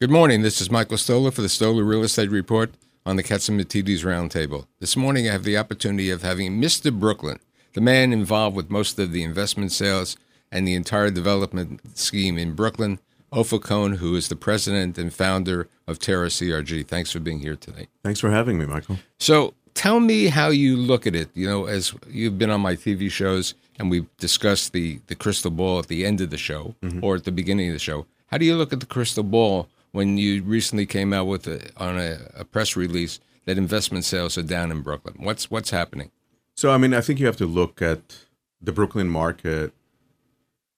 Good morning. This is Michael Stoler for the Stoler Real Estate Report on the Catsimatidis Roundtable. This morning, I have the opportunity of having Mr. Brooklyn, the man involved with most of the investment sales and the entire development scheme in Brooklyn, Ofer Cohen, who is the president and founder of TerraCRG. Thanks for being here today. Thanks for having me, Michael. So, tell me how you look at it. You know, as you've been on my TV shows and we've discussed the the crystal ball at the end of the show mm-hmm. or at the beginning of the show. How do you look at the crystal ball when you recently came out with a, on a, a press release that investment sales are down in Brooklyn? What's what's happening? So, I mean, I think you have to look at the Brooklyn market.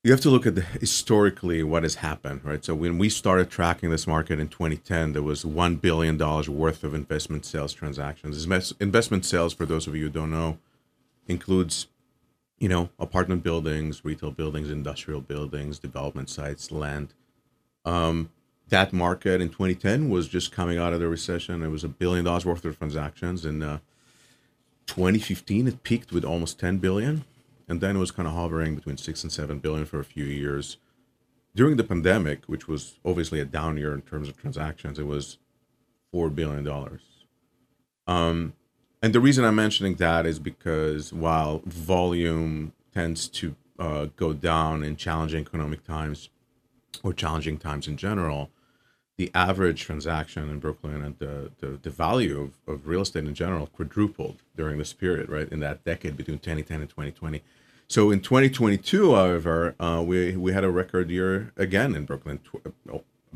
You have to look at the, historically what has happened, right? So, when we started tracking this market in 2010, there was one billion dollars worth of investment sales transactions. Investment sales, for those of you who don't know, includes, you know, apartment buildings, retail buildings, industrial buildings, development sites, land. Um, that market in 2010 was just coming out of the recession. It was a billion dollars worth of transactions. In uh, 2015, it peaked with almost 10 billion, and then it was kind of hovering between six and seven billion for a few years. During the pandemic, which was obviously a down year in terms of transactions, it was four billion dollars. Um, and the reason I'm mentioning that is because while volume tends to uh, go down in challenging economic times or challenging times in general, the average transaction in Brooklyn and the, the, the value of, of real estate in general quadrupled during this period, right? In that decade between 2010 and 2020. So in 2022, however, uh, we, we had a record year again in Brooklyn,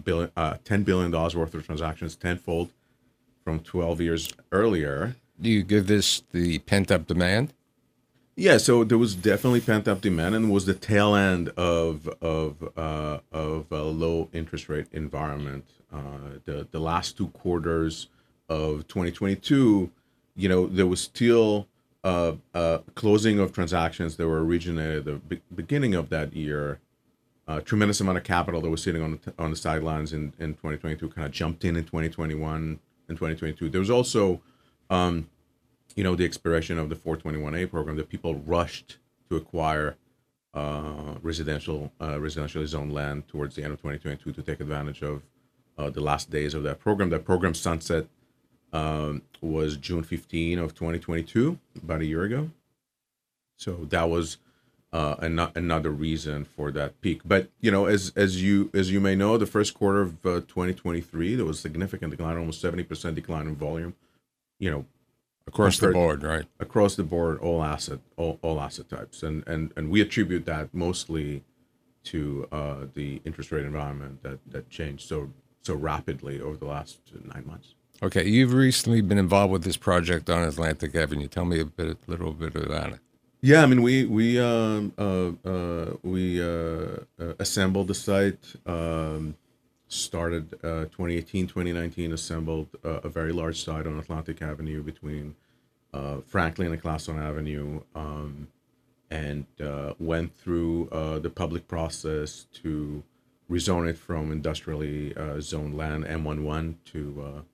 billion, uh, $10 billion worth of transactions, tenfold from 12 years earlier. Do you give this the pent up demand? Yeah, so there was definitely pent up demand, and was the tail end of of uh, of a low interest rate environment. Uh, the the last two quarters of 2022, you know, there was still uh, uh, closing of transactions that were originated at the be- beginning of that year. A tremendous amount of capital that was sitting on the on the sidelines in, in 2022 kind of jumped in in 2021 and 2022. There was also um, you know, the expiration of the 421A program, that people rushed to acquire uh, residential uh, residentially zoned land towards the end of 2022 to take advantage of uh, the last days of that program. That program sunset um, was June 15 of 2022, about a year ago. So that was uh, an- another reason for that peak. But you know, as as you as you may know, the first quarter of uh, 2023 there was significant decline, almost 70 percent decline in volume. You know, Across the board, right? across the board all asset all, all asset types and, and and we attribute that mostly to uh, the interest rate environment that that changed so so rapidly over the last nine months Okay, you've recently been involved with this project on Atlantic Avenue. Tell me a bit, a little bit about it. yeah i mean we we um uh, uh we uh, uh assembled the site um started uh 2018 2019 assembled uh, a very large site on atlantic avenue between uh franklin and classon avenue um and uh, went through uh, the public process to rezone it from industrially uh, zoned land M11 to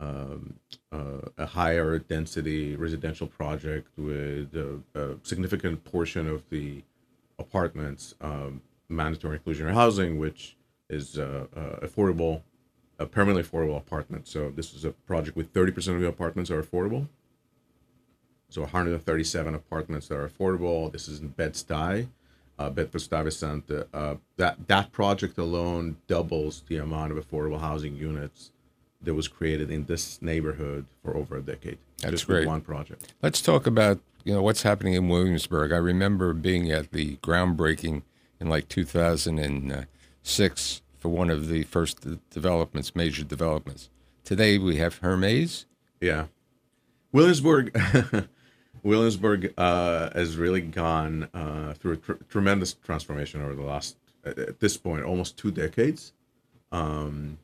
um, uh, a higher density residential project with a, a significant portion of the apartments um, mandatory inclusionary housing, which is uh, uh, affordable, a permanently affordable apartment. So this is a project with 30% of the apartments are affordable. So 137 apartments that are affordable. This is in Bed-Stuy, uh, Bedford-Stuyvesant. Uh, that that project alone doubles the amount of affordable housing units that was created in this neighborhood for over a decade. That's just great. one project. Let's talk about you know what's happening in Williamsburg. I remember being at the groundbreaking in like 2006 for one of the first developments, major developments. Today we have Hermes. Yeah, Williamsburg. Williamsburg uh, has really gone uh, through a tr- tremendous transformation over the last, at this point, almost two decades. Um,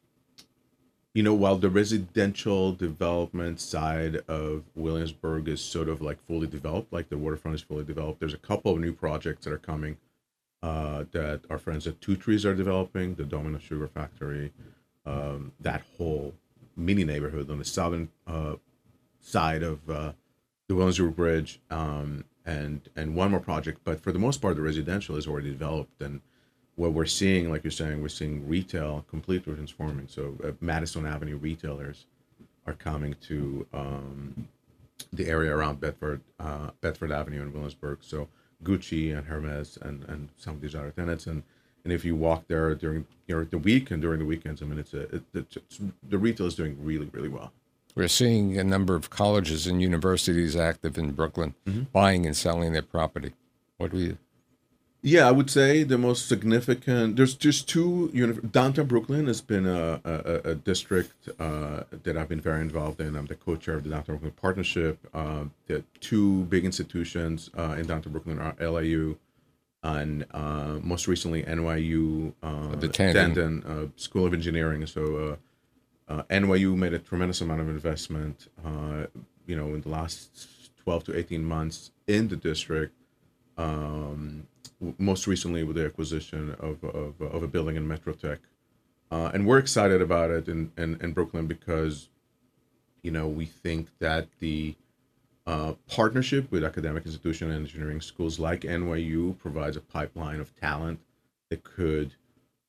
you know, while the residential development side of Williamsburg is sort of like fully developed, like the waterfront is fully developed, there's a couple of new projects that are coming uh, that our friends at Two Trees are developing, the Domino Sugar Factory, um, that whole mini neighborhood on the southern uh, side of uh, the Williamsburg Bridge, um, and and one more project. But for the most part, the residential is already developed, and what we're seeing, like you're saying, we're seeing retail completely transforming. So uh, Madison Avenue retailers are coming to um, the area around Bedford, uh, Bedford Avenue in Williamsburg. So Gucci and Hermes and, and some of these other tenants. And and if you walk there during you know the week and during the weekends, I mean, it's a it, it's, it's, the retail is doing really really well. We're seeing a number of colleges and universities active in Brooklyn, Mm-hmm. buying and selling their property. What do we? Yeah, I would say the most significant. There's just two. Downtown Brooklyn has been a, a, a district uh, that I've been very involved in. I'm the co-chair of the Downtown Brooklyn Partnership. Uh, the two big institutions uh, in downtown Brooklyn are LIU and uh, most recently NYU uh, The Tandon. Tandon, uh, School of Engineering. So uh, uh, NYU made a tremendous amount of investment, uh, you know, in the last 12 to 18 months in the district. Um, most recently with the acquisition of, of, of a building in Metrotech. Uh, and we're excited about it in, in, in Brooklyn because, you know, we think that the uh, partnership with academic institution and engineering schools like NYU provides a pipeline of talent that could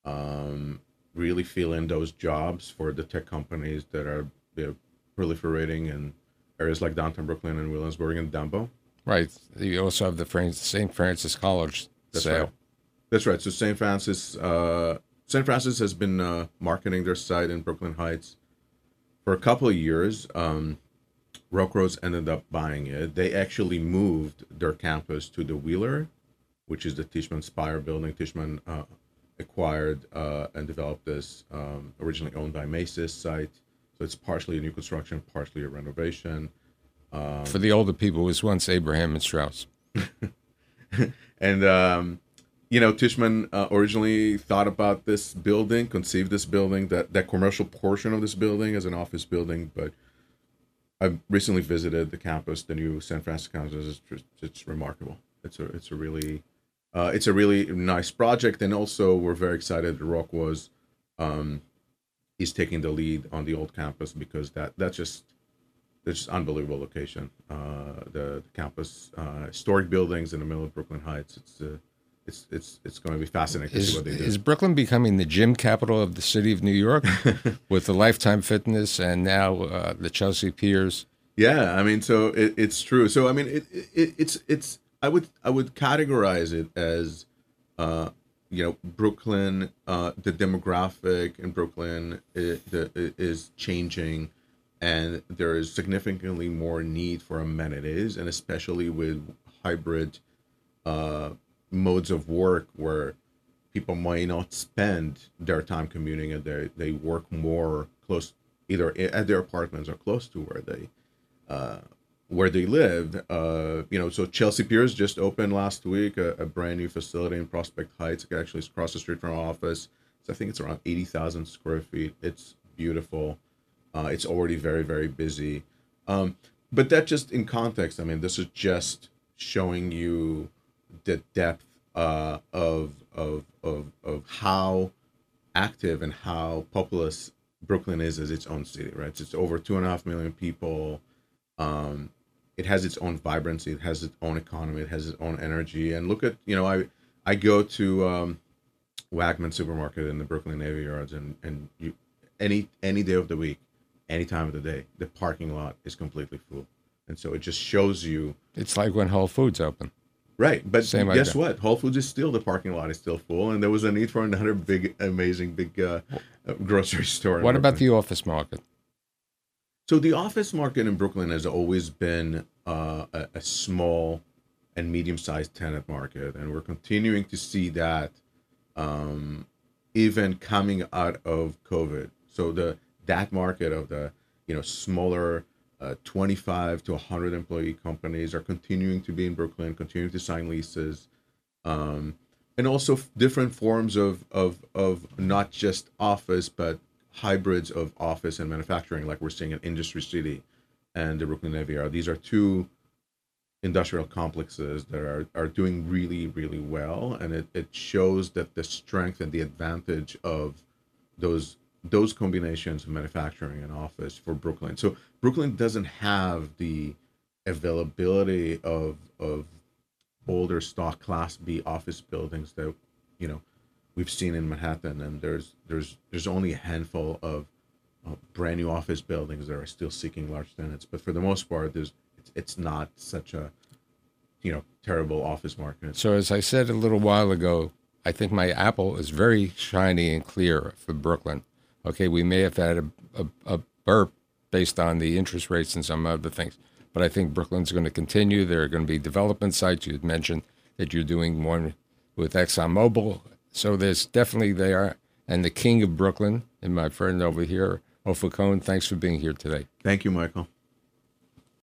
um, really fill in those jobs for the tech companies that are proliferating in areas like downtown Brooklyn and Williamsburg and Dumbo. Right. You also have the St. Francis College That's sale. right. That's right. So St. Francis, uh, St. Francis has been uh, marketing their site in Brooklyn Heights for a couple of years. Um, RockRose ended up buying it. They actually moved their campus to the Wheeler, which is the Tishman Speyer building. Tishman uh, acquired uh, and developed this, um, originally owned by Macy's site. So it's partially a new construction, partially a renovation. For the older people, was once Abraham and Straus. and um, you know tishman uh, originally thought about this building conceived this building that that commercial portion of this building as an office building but i recently visited the campus the new san francisco campus it's, it's remarkable it's a it's a really uh, it's a really nice project and also we're very excited that RockRose um, he's taking the lead on the old campus because that that's just it's just unbelievable location. Uh, the, the campus, uh, historic buildings in the middle of Brooklyn Heights. It's uh, it's it's it's going to be fascinating to see Is, what they do. is Brooklyn becoming the gym capital of the city of New York with the Lifetime Fitness and now uh, the Chelsea Piers? Yeah, I mean, so it, it's true. So I mean, it, it it's it's I would I would categorize it as, uh, you know, Brooklyn. Uh, the demographic in Brooklyn the, is changing, and there is significantly more need for amenities, and especially with hybrid uh, modes of work where people might not spend their time commuting and they they work more close either at their apartments or close to where they uh, where they live. Uh, you know, so Chelsea Piers just opened last week a, a brand new facility in Prospect Heights. It actually, across the street from our office. So I think it's around eighty thousand square feet. It's beautiful. Uh, it's already very very busy. Um, but that just in context. I mean, this is just showing you the depth uh, of of of of how active and how populous Brooklyn is as its own city, right? It's over two and a half million people. Um, it has its own vibrancy. It has its own economy. It has its own energy. And look at you know, I I go to um, Wegman Supermarket in the Brooklyn Navy Yards, and and you any any day of the week, any time of the day, the parking lot is completely full. And so it just shows you It's like when Whole Foods open. Right, but Same guess idea. what? Whole Foods is still the parking lot is still full, and there was a need for another big, amazing, big uh, uh, grocery store. What about the office market? So the office market in Brooklyn has always been uh, a, a small and medium-sized tenant market, and we're continuing to see that um, even coming out of COVID. So the that market of the you know smaller uh, 25 to 100 employee companies are continuing to be in Brooklyn, continuing to sign leases, um, and also different forms of of of not just office but hybrids of office and manufacturing, like we're seeing in Industry City and the Brooklyn Yard. These are two industrial complexes that are, are doing really, really well. And it, it shows that the strength and the advantage of those those combinations of manufacturing and office for Brooklyn. So Brooklyn doesn't have the availability of of older stock class B office buildings that you know we've seen in Manhattan, and there's there's there's only a handful of uh, brand new office buildings that are still seeking large tenants. But for the most part, there's it's, it's not such a you know terrible office market. So, as I said a little while ago, I think my apple is very shiny and clear for Brooklyn. Okay, we may have had a, a, a burp based on the interest rates and some other things, but I think Brooklyn's going to continue. There are going to be development sites. You mentioned that you're doing one with ExxonMobil. So there's definitely there. And the king of Brooklyn and my friend over here, Ofer Cohen, thanks for being here today. Thank you, Michael.